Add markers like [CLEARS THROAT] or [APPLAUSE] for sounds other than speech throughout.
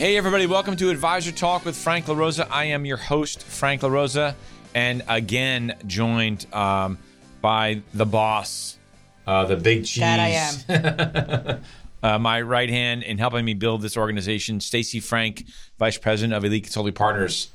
Hey, everybody, welcome to Advisor Talk with Frank LaRosa. I am your host, Frank LaRosa, and again joined um, by the boss, uh, the big cheese. That I am. [LAUGHS] uh, my right hand in helping me build this organization, Stacey Frank, Vice President of Elite Consulting Partners.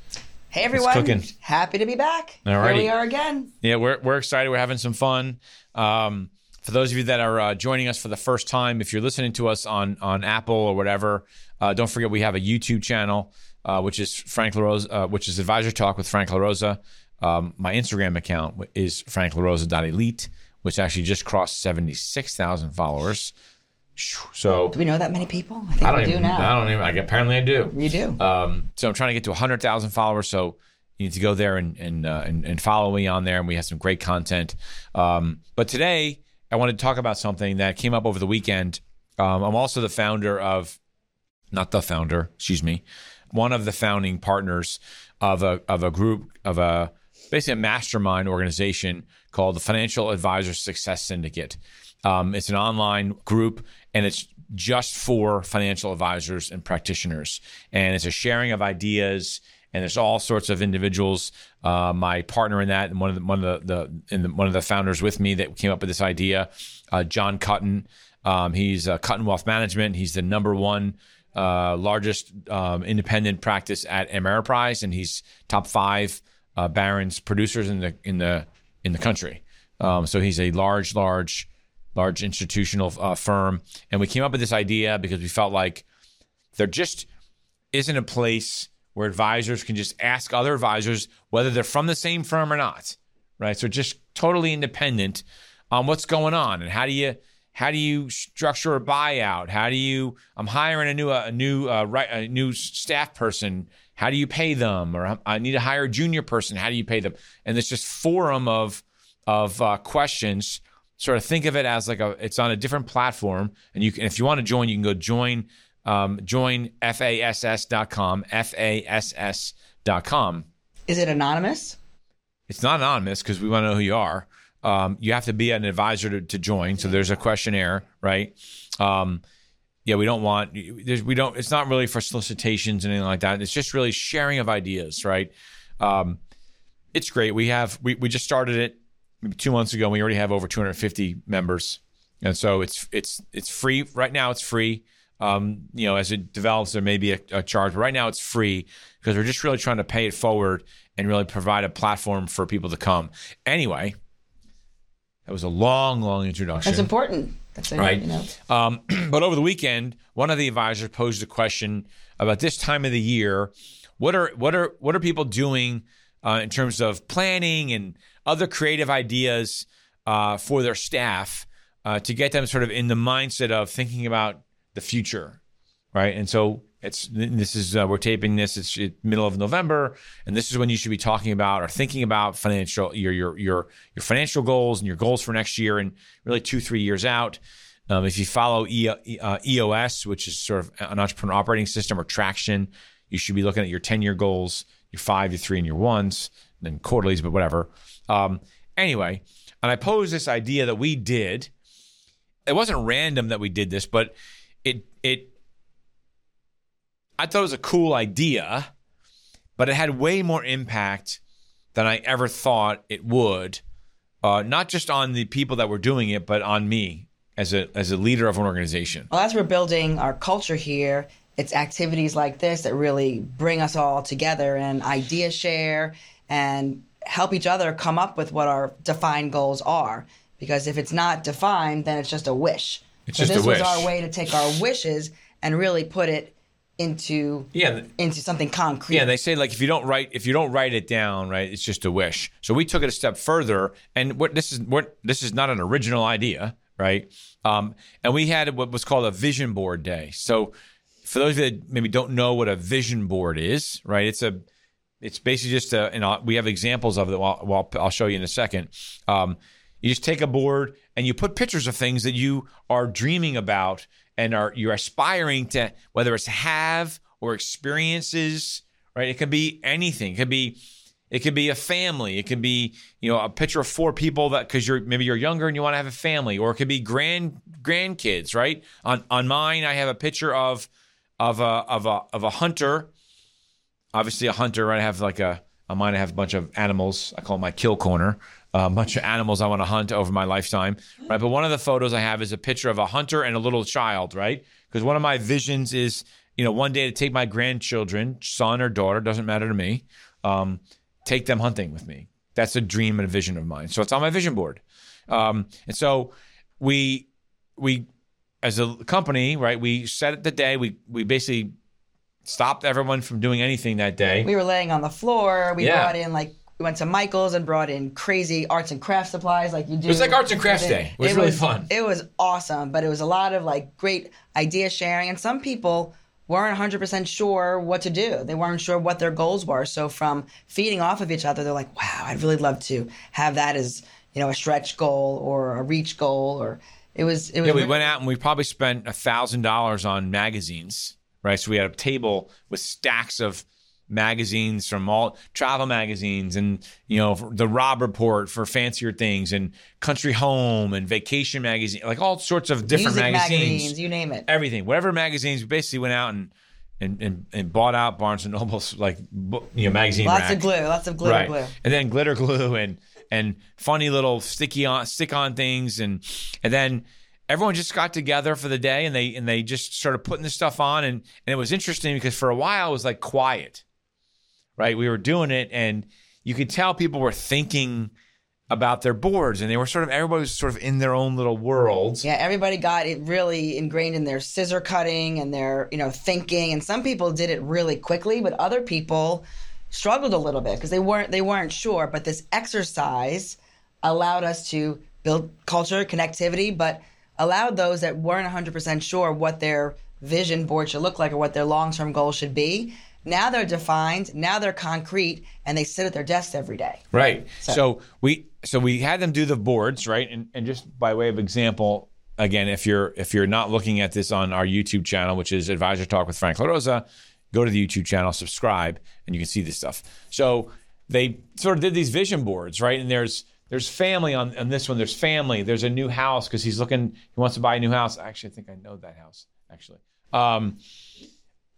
Hey, everyone. Happy to be back. All right. Here we are again. Yeah, we're, we're excited. We're having some fun. Um, for those of you that are uh, joining us for the first time, if you're listening to us on on Apple or whatever, uh, don't forget we have a YouTube channel, uh, which is Frank LaRosa, uh, which is Advisor Talk with Frank LaRosa. Um, my Instagram account is franklarosa.elite, which actually just crossed 76,000 followers. So do we know that many people? I think I don't we even, do now. I don't even. Like, apparently, I do. You do. Um, so I'm trying to get to 100,000 followers. So you need to go there and and, uh, and, and follow me on there, and we have some great content. Um, but today, I wanted to talk about something that came up over the weekend. Um, I'm also the founder of not the founder, excuse me, one of the founding partners of a of a group of a basically a mastermind organization called the Financial Advisor Success Syndicate. Um, it's an online group and it's just for financial advisors and practitioners. And it's a sharing of ideas. And there's all sorts of individuals. Uh, my partner in that, and one of the one of the, the, the, one of the founders with me that came up with this idea, uh, John Cutton. Um, he's uh, Cutton Wealth Management. He's the number one uh, largest um, independent practice at Ameriprise, and he's top five uh, Barron's producers in the in the in the country. Um, so he's a large, large, large institutional uh, firm, and we came up with this idea because we felt like there just isn't a place where advisors can just ask other advisors whether they're from the same firm or not, right? So just totally independent on what's going on and how do you how do you structure a buyout? How do you? I'm hiring a new a new uh, right a new staff person. How do you pay them? Or I need to hire a junior person. How do you pay them? And it's just forum of of uh, questions. Sort of think of it as like a it's on a different platform, and you can if you want to join, you can go join um, join fass.com fass.com. Is it anonymous? It's not anonymous because we want to know who you are. Um, you have to be an advisor to, to, join. So there's a questionnaire, right? Um, yeah, we don't want we don't. It's not really for solicitations and anything like that. It's just really sharing of ideas, right? Um, it's great. We have we we just started it maybe two months ago. we already have over 250 members, and so it's it's it's free right now. It's free. Um, you know, as it develops, there may be a, a charge, but right now it's free because we're just really trying to pay it forward and really provide a platform for people to come. Anyway, that was a long, long introduction. That's important. That's right. You know. um, [CLEARS THROAT] but over the weekend, one of the advisors posed a question about this time of the year. What are what are what are people doing uh, in terms of planning and other creative ideas uh, for their staff uh, to get them sort of in the mindset of thinking about the future, right? And so it's this is uh, we're taping this. It's middle of November, and this is when you should be talking about or thinking about financial your your your your financial goals and your goals for next year and really two three years out. Um, if you follow e, uh, EOS, which is sort of an entrepreneur operating system or traction, you should be looking at your ten year goals, your five, your three, and your ones, and then quarterlies, but whatever. Um, anyway, and I posed this idea that we did. It wasn't random that we did this, but it it I thought it was a cool idea, but it had way more impact than I ever thought it would. Uh, not just on the people that were doing it, but on me as a as a leader of an organization. Well, as we're building our culture here, it's activities like this that really bring us all together and idea share and help each other come up with what our defined goals are. Because if it's not defined, then it's just a wish. It's so just this a wish. was our way to take our wishes and really put it into Yeah. into something concrete. Yeah, they say like if you don't write if you don't write it down, right, it's just a wish. So we took it a step further, and what this is what this is not an original idea, right? Um, and we had what was called a vision board day. So for those that maybe don't know what a vision board is, right, it's a it's basically just a, and I'll, we have examples of it. Well, well, I'll show you in a second. Um, you just take a board and you put pictures of things that you are dreaming about and are you're aspiring to, whether it's have or experiences, right? It could be anything. It could be it could be a family. It could be, you know, a picture of four people that because you're maybe you're younger and you want to have a family, or it could be grand grandkids, right? On on mine, I have a picture of of a of a of a hunter. Obviously, a hunter. Right? I have like a I have a bunch of animals. I call it my kill corner. A bunch of animals I want to hunt over my lifetime, right? But one of the photos I have is a picture of a hunter and a little child, right? Because one of my visions is, you know, one day to take my grandchildren, son or daughter, doesn't matter to me, um, take them hunting with me. That's a dream and a vision of mine. So it's on my vision board. Um, and so we we as a company, right? We set the day. We we basically stopped everyone from doing anything that day. We were laying on the floor. We Yeah. brought in like we went to Michael's and brought in crazy arts and craft supplies like you do. It was like arts and crafts day. It was really fun. It was awesome, but it was a lot of like great idea sharing and some people weren't 100% sure what to do. They weren't sure what their goals were. So from feeding off of each other, they're like, "Wow, I'd really love to have that as, you know, a stretch goal or a reach goal or it was it was Yeah, we went out and we probably spent a thousand dollars on magazines, right? So we had a table with stacks of magazines from all travel magazines and you know the Robb Report for fancier things and Country Home and Vacation magazine, like all sorts of different music magazines, magazines, you name it. everything, whatever magazines. We basically went out and and and, and bought out Barnes and Noble's like you know magazine Lots rack. of glue, lots of glitter right. glue. And then glitter glue and and funny little sticky on stick on things and and then everyone just got together for the day and they and they just started putting this stuff on and and it was interesting because for a while it was like quiet. Right? We were doing it and you could tell people were thinking about their boards and they were sort of everybody was sort of in their own little worlds. Yeah, everybody got it really ingrained in their scissor cutting and their, you know, thinking. And some people did it really quickly, but other people struggled a little bit because they weren't they weren't sure. But this exercise allowed us to build culture, connectivity, but allowed those that weren't 100% sure what their vision board should look like or what their long-term goals should be. Now they're defined, now they're concrete, and they sit at their desks every day. Right. So, we so we had them do the boards, right? And and just by way of example, again, if you're if you're not looking at this on our YouTube channel, which is Advisor Talk with Frank LaRosa, go to the YouTube channel, subscribe, and you can see this stuff. So they sort of did these vision boards, right? And there's there's family on, on this one. There's family. There's a new house because he's looking. He wants to buy a new house. Actually, I think I know that house. Actually, um,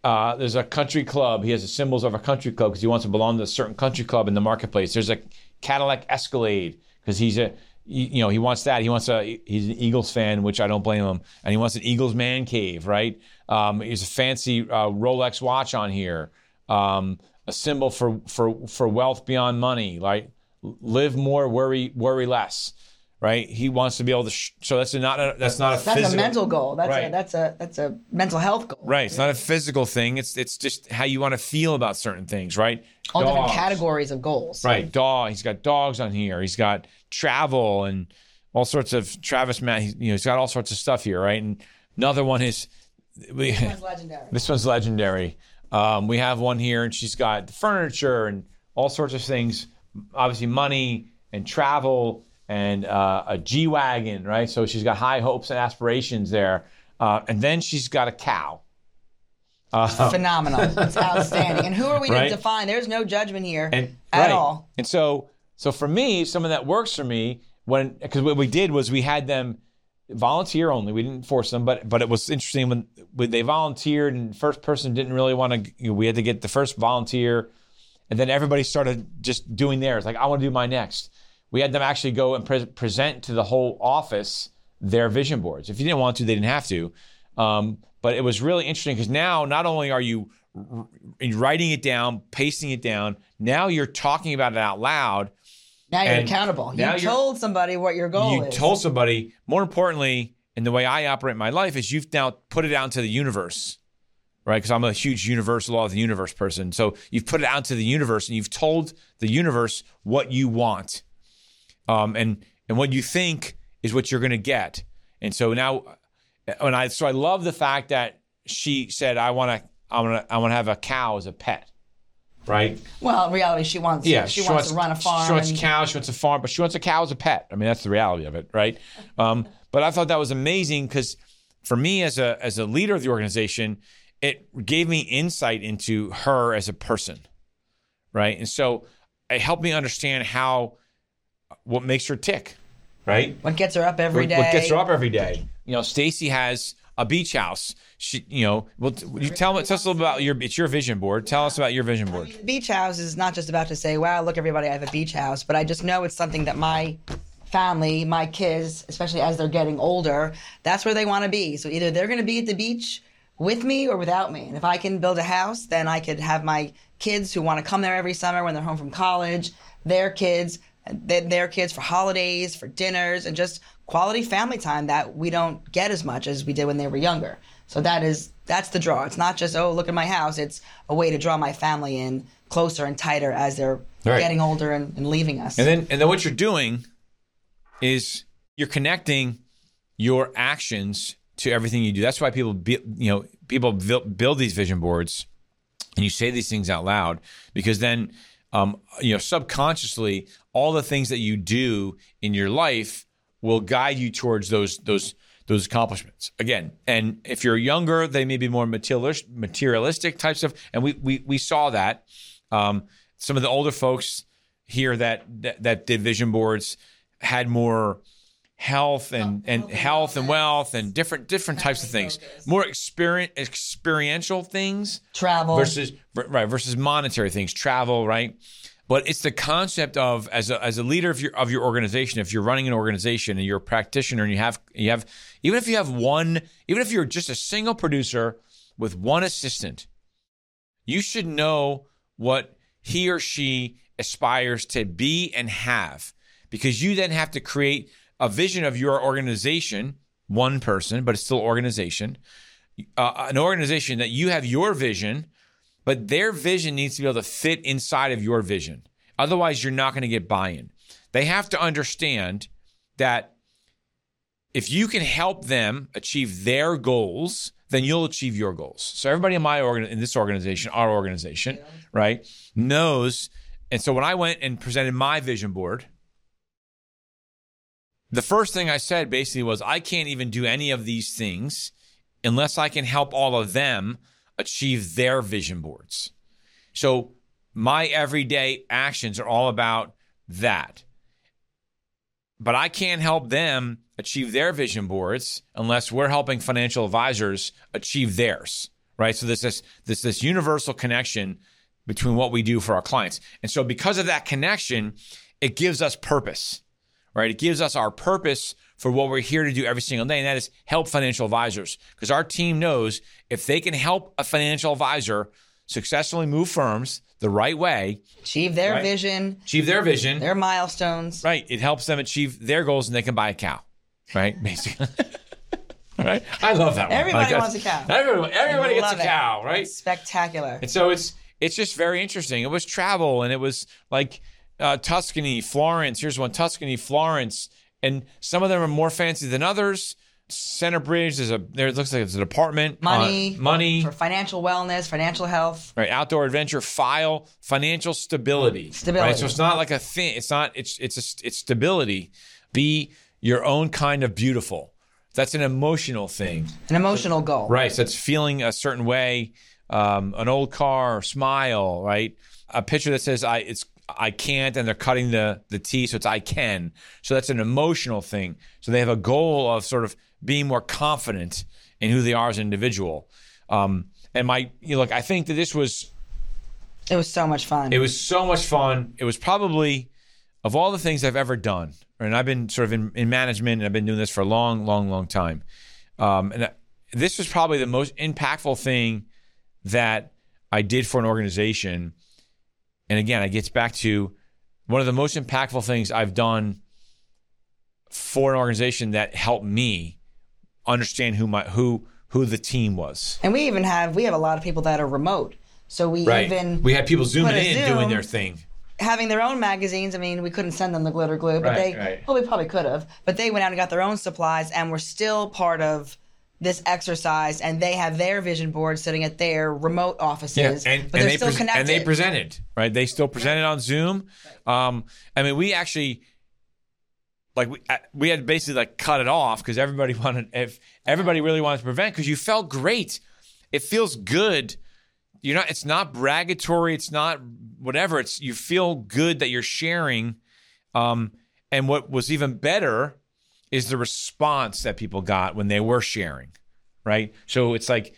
uh, there's a country club. He has the symbols of a country club because he wants to belong to a certain country club in the marketplace. There's a Cadillac Escalade because he's a you know he wants that. He wants a he's an Eagles fan, which I don't blame him, and he wants an Eagles man cave, right? Um, he's a fancy uh, Rolex watch on here, um, a symbol for for for wealth beyond money, like live more, worry worry less, right? He wants to be able to. Sh- so that's a, not a, that's not a That's physical, a mental goal. That's a that's a that's a mental health goal. Right. It's not a physical thing. It's it's just how you want to feel about certain things, right? All different categories of goals. Right. Dog. He's got dogs on here. He's got travel and all sorts of Travis Matt. He's, you know, he's got all sorts of stuff here, right? And another one is we, It's legendary. [LAUGHS] this one's legendary. Um, we have one here, and she's got furniture and all sorts of things. Obviously, money and travel and uh, a G wagon, right? So she's got high hopes and aspirations there. Uh, and then she's got a cow. Phenomenal. [LAUGHS] It's outstanding. And who are we Right. to define? There's no judgment here and at right. all. And so, so for me, someone that works for me, when because what we did was we had them volunteer only. We didn't force them, but but it was interesting when, when they volunteered and first person didn't really want to. You know, we had to get the first volunteer, and then everybody started just doing theirs. Like I want to do my next. We had them actually go and pre- present to the whole office their vision boards. If you didn't want to, they didn't have to. Um, but it was really interesting because now not only are you r- writing it down, pasting it down, now you're talking about it out loud. Now you're accountable. You now you're- told somebody what your goal you is. You told somebody. More importantly, and the way I operate my life is you've now put it out into the universe, right? Because I'm a huge universal law of the universe person. So you've put it out to the universe, and you've told the universe what you want, um, and and what you think is what you're going to get. And so now, when I so I love the fact that she said, "I want to, I want to, I want to have a cow as a pet." right? Well, in reality, she wants. Yeah, she, wants, to run a farm. She wants and- cows. She wants a farm, but she wants a cow as a pet. I mean, that's the reality of it, right? Um, but I thought that was amazing because for me, as a as a leader of the organization, it gave me insight into her as a person, right? And so it helped me understand how what makes her tick, right? what gets her up every what, day. what gets her up every day. You know, Stacey has a beach house. She, you know, well, t- you tell me, tell us a little about your, it's your vision board. Tell us about your vision board. beach house is not just about to say, "Wow, look, everybody, I have a beach house," but I just know it's something that my family, my kids, especially as they're getting older, that's where they want to be. So either they're going to be at the beach with me or without me. And if I can build a house, then I could have my kids who want to come there every summer when they're home from college, their kids, their kids for holidays, for dinners, and just quality family time that we don't get as much as we did when they were younger. So that is that's the draw. It's not just oh look at my house. It's a way to draw my family in closer and tighter as they're Right. getting older and, and leaving us. And then, and then what you're doing is you're connecting your actions to everything you do. That's why people, be, you know, people build, build these vision boards, and you say these things out loud because then, um, you know, subconsciously, all the things that you do in your life will guide you towards those those those accomplishments again. And if you're younger, they may be more materialistic, types of, and we we we saw that. Um, some of the older folks here that that, that did vision boards had more health and and health and wealth and different different types of things. More experience experiential things Travel. versus right versus monetary things travel right? But it's the concept of as a as a leader of your of your organization if you're running an organization and you're a practitioner and you have you have even if you have one even if you're just a single producer with one assistant you should know what he or she aspires to be and have because you then have to create a vision of your organization one person but it's still organization uh, an organization that you have your vision but their vision needs to be able to fit inside of your vision otherwise you're not going to get buy-in they have to understand that if you can help them achieve their goals, then you'll achieve your goals. So everybody in my organ in this organization, our organization, right, knows. And so when I went and presented my vision board, the first thing I said basically was I can't even do any of these things unless I can help all of them achieve their vision boards. So my everyday actions are all about that but I can't help them achieve their vision boards unless we're helping financial advisors achieve theirs, right? So there's this this this universal connection between what we do for our clients, and so because of that connection, it gives us purpose, right? It gives us our purpose for what we're here to do every single day, and that is help financial advisors. Because our team knows if they can help a financial advisor successfully move firms the right way, achieve their Right. vision, achieve their vision, their milestones. Right. It helps them achieve their goals and they can buy a cow. Right. [LAUGHS] Basically. right. I love that one. Everybody Like, wants a cow. [LAUGHS] Everyone, everybody gets a it. cow, right? It's spectacular. And so it's it's just very interesting. It was travel and it was like uh, Tuscany, Florence. Here's one Tuscany, Florence, and some of them are more fancy than others. Center Bridge is a there. It looks like it's an apartment. Money, Uh, money. for financial wellness, financial health. Right, outdoor adventure, file, financial stability. Stability. Right, so it's not like a thing. It's not. It's it's a, it's stability. Be your own kind of beautiful. That's an emotional thing. An emotional goal. Right. So it's feeling a certain way. Um, an old car, smile. Right. A picture that says I it's I can't, and they're cutting the the T, so it's I can. So that's an emotional thing. So they have a goal of sort of being more confident in who they are as an individual. Um, and my you know, look, I think that this was It was so much fun. it was so much fun. It was probably of all the things I've ever done, and I've been sort of in, in management, and I've been doing this for a long, long, long time. Um, and I- this was probably the most impactful thing that I did for an organization. And again, it gets back to one of the most impactful things I've done for an organization that helped me understand who my who who the team was. and we even have we have a lot of people that are remote. So we even we had people zooming in doing their thing. having their own magazines. I mean, we couldn't send them the glitter glue, but Right, they right. well, we probably could have. But they went out and got their own supplies, and were still part of this exercise and they have their vision board sitting at their remote offices, and, but and they're they still pres- connected. and they presented right. They still presented on Zoom. Um, I mean, we actually like we uh, we had basically like cut it off because everybody [LAUGHS] wanted if everybody really wanted to prevent because you felt great. It feels good. You're not. It's not bragatory. It's not whatever. It's you feel good that you're sharing. Um, and what was even better is the response that people got when they were sharing, right? So it's like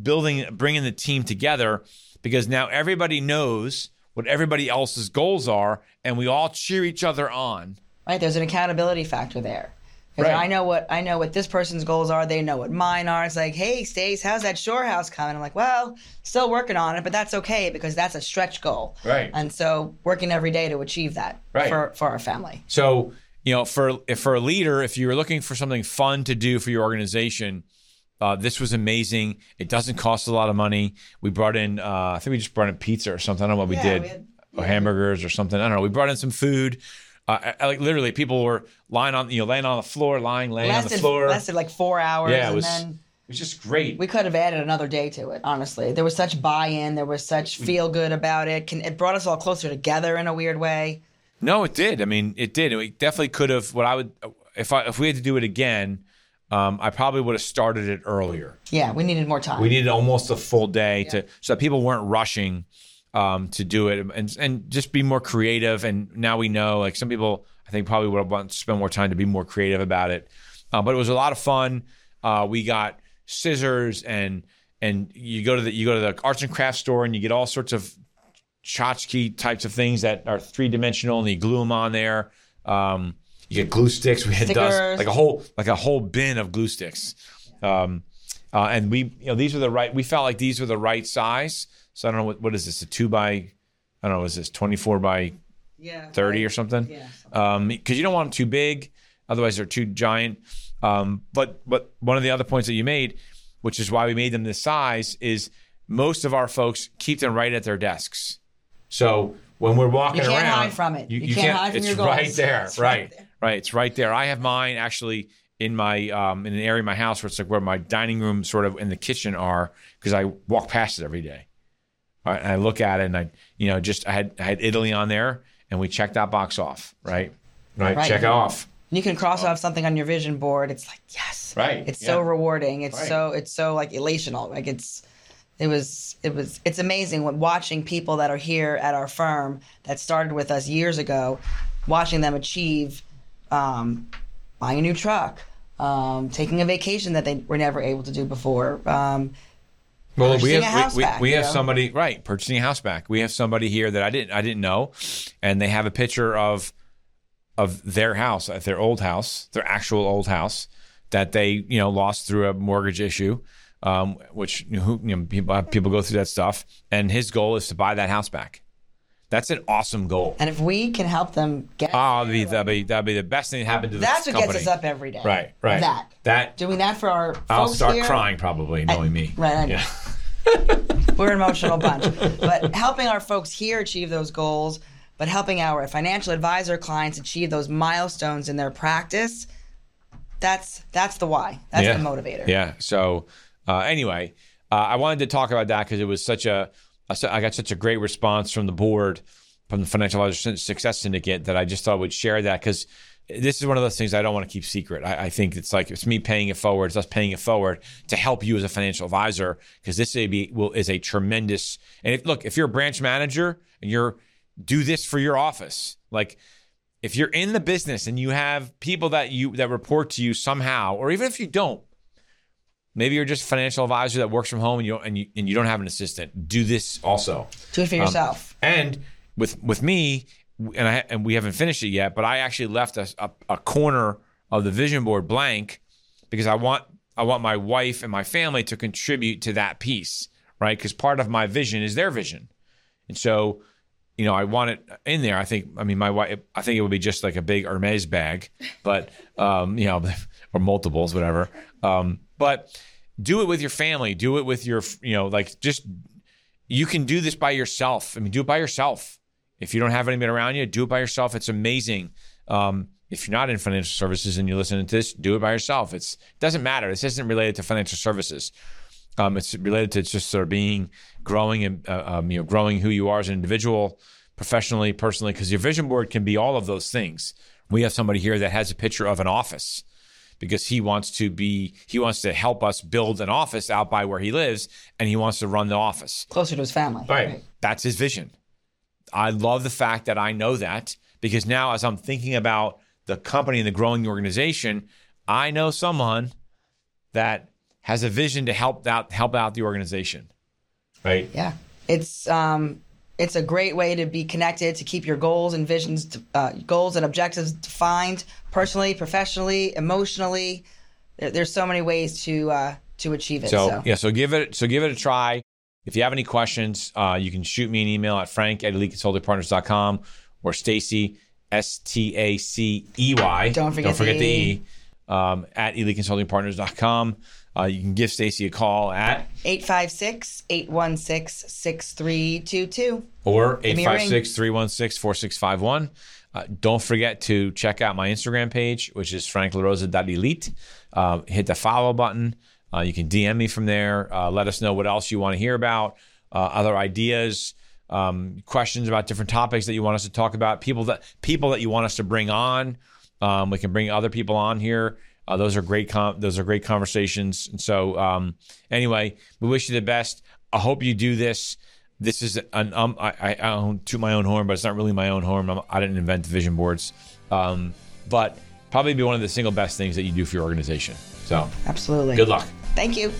building, bringing the team together because now everybody knows what everybody else's goals are, and we all cheer each other on. right there's an accountability factor there Right. i know what i know what this person's goals are they know what mine are it's like hey stace how's that shore house coming i'm like well still working on it but that's okay because that's a stretch goal Right. and so working every day to achieve that Right. for for our family So, you know, for if for a leader, if you're looking for something fun to do for your organization, uh, this was amazing. It doesn't cost a lot of money. We brought in, uh, I think we just brought in pizza or something. I don't know what we did, we had- or hamburgers or something. I don't know. We brought in some food. Uh, I- like literally, people were lying on, you know, laying on the floor, lying, laying on the floor. lasted like four hours yeah, it and was. then it was just great. we could have added another day to it honestly there was such buy-in there was such feel good about it Can, it brought us all closer together in a weird way No, it did. I mean, it did. We definitely could have. What I would, if I if we had to do it again, um, I probably would have started it earlier. yeah we needed more time We needed almost a full day to so that people weren't rushing um, to do it and and just be more creative. And now we know, like some people, I think probably would have want to spend more time to be more creative about it. Uh, but it was a lot of fun. Uh, we got scissors and and you go to the you go to the arts and crafts store and you get all sorts of tchotchke types of things that are three dimensional and you glue them on there. Um, you get glue sticks. We had dust, like a whole like a whole bin of glue sticks. Um, uh, and we, you know, these were the right. We felt like these were the right size. So I don't know what what is this? A two by, I don't know. Is this twenty four by yeah thirty or something? Yeah. Um, because you don't want them too big, otherwise they're too giant. Um, but but one of the other points that you made, which is why we made them this size, is most of our folks keep them right at their desks. So when we're walking around, You can't around, hide from it. You can't hide from it's your goals. right there, It's right, right right. It's right there. I have mine actually in my um, in an area of my house where it's like where my dining room sort of in the kitchen are because I walk past it every day. Right, and I look at it and I you know just I had I had Italy on there and we checked that box off. Right, right. Right. Check it off. you can cross off something on your vision board it's like yes Right, it's so rewarding it's Right. so it's so like elational like it's it was it was it's amazing when watching people that are here at our firm that started with us years ago watching them achieve um, buying a new truck um, taking a vacation that they were never able to do before um, Well, we have we, we, back, we have know? somebody right purchasing a house back. We have somebody here that I didn't I didn't know, and they have a picture of of their house, their old house, their actual old house that they you know lost through a mortgage issue, um, which you know, who, you know people people go through that stuff, and his goal is to buy that house back. That's an awesome goal. and if we can help them get Oh, that'd be, that'd be that'd be the best thing that happened to that's this That's what company. gets us up every day Right, right. that that doing that for our I'll start here, crying probably knowing me. right, I know. Yeah. [LAUGHS] We're an emotional bunch. But helping our folks here achieve those goals, but helping our financial advisor clients achieve those milestones in their practice, that's that's the why. That's yeah. the motivator. Yeah. So uh, anyway, uh, I wanted to talk about that because it was such a I got such a great response from the board, from the Financial Advisor Success Syndicate that I just thought I would share that because this is one of those things I don't want to keep secret. I, I think it's like it's me paying it forward, it's us paying it forward to help you as a financial advisor because this will, is a tremendous. And if, look, if you're a branch manager and you're do this for your office, like if you're in the business and you have people that you that report to you somehow, or even if you don't, maybe you're just a financial advisor that works from home and you don't, and you and you don't have an assistant. Do this also. Do it for yourself. And with with me, and I and we haven't finished it yet, but I actually left a, a, a corner of the vision board blank because I want I want my wife and my family to contribute to that piece, right? Because part of my vision is their vision, and so you know I want it in there. I think I mean my wife. I think it would be just like a big Hermes bag, but um, you know, [LAUGHS] or multiples, whatever. Um, but do it with your family. Do it with your you know like just you can do this by yourself. I mean, do it by yourself. If you don't have anybody around you, do it by yourself. It's amazing. Um, if you're not in financial services and you're listening to this, do it by yourself. It's it doesn't matter. This isn't related to financial services. Um, it's related to just sort of being growing and uh, um, you know growing who you are as an individual, professionally, personally. Because your vision board can be all of those things. We have somebody here that has a picture of an office because he wants to be he wants to help us build an office out by where he lives and he wants to run the office closer to his family. Right. That's his vision. I love the fact that I know that because now as I'm thinking about the company and the growing organization, I know someone that has a vision to help out help out the organization. Right? Yeah. It's um it's a great way to be connected to keep your goals and visions uh, goals and objectives defined personally professionally emotionally. There, there's so many ways to uh, to achieve it so, so, yeah so give it so give it a try. If you have any questions uh, you can shoot me an email at frank at eliteconsultingpartners.com or stacey s-t-a-c-e-y don't forget, don't forget the, the e um, at eliteconsultingpartners.com uh, you can give Stacey a call at 856 816 6322 or 856 316 4651. Uh, don't forget to check out my Instagram page, which is franklarosa.elite. Uh, hit the follow button. Uh, you can DM me from there. Uh, let us know what else you want to hear about, uh, other ideas, um, questions about different topics that you want us to talk about, people that people that you want us to bring on. Um, we can bring other people on here uh, those are great. Com- those are great conversations. And so, um, anyway, we wish you the best. I hope you do this. This is an um, I, I own to my own horn, but it's not really my own horn. I'm, I did not invent vision boards, um, but probably be one of the single best things that you do for your organization. So, absolutely. Good luck. Thank you.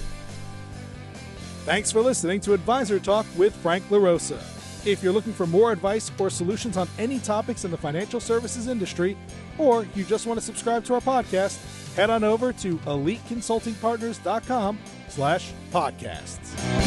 Thanks for listening to Advisor Talk with Frank LaRosa. If you're looking for more advice or solutions on any topics in the financial services industry, or you just want to subscribe to our podcast head on over to eliteconsultingpartners.com slash podcasts.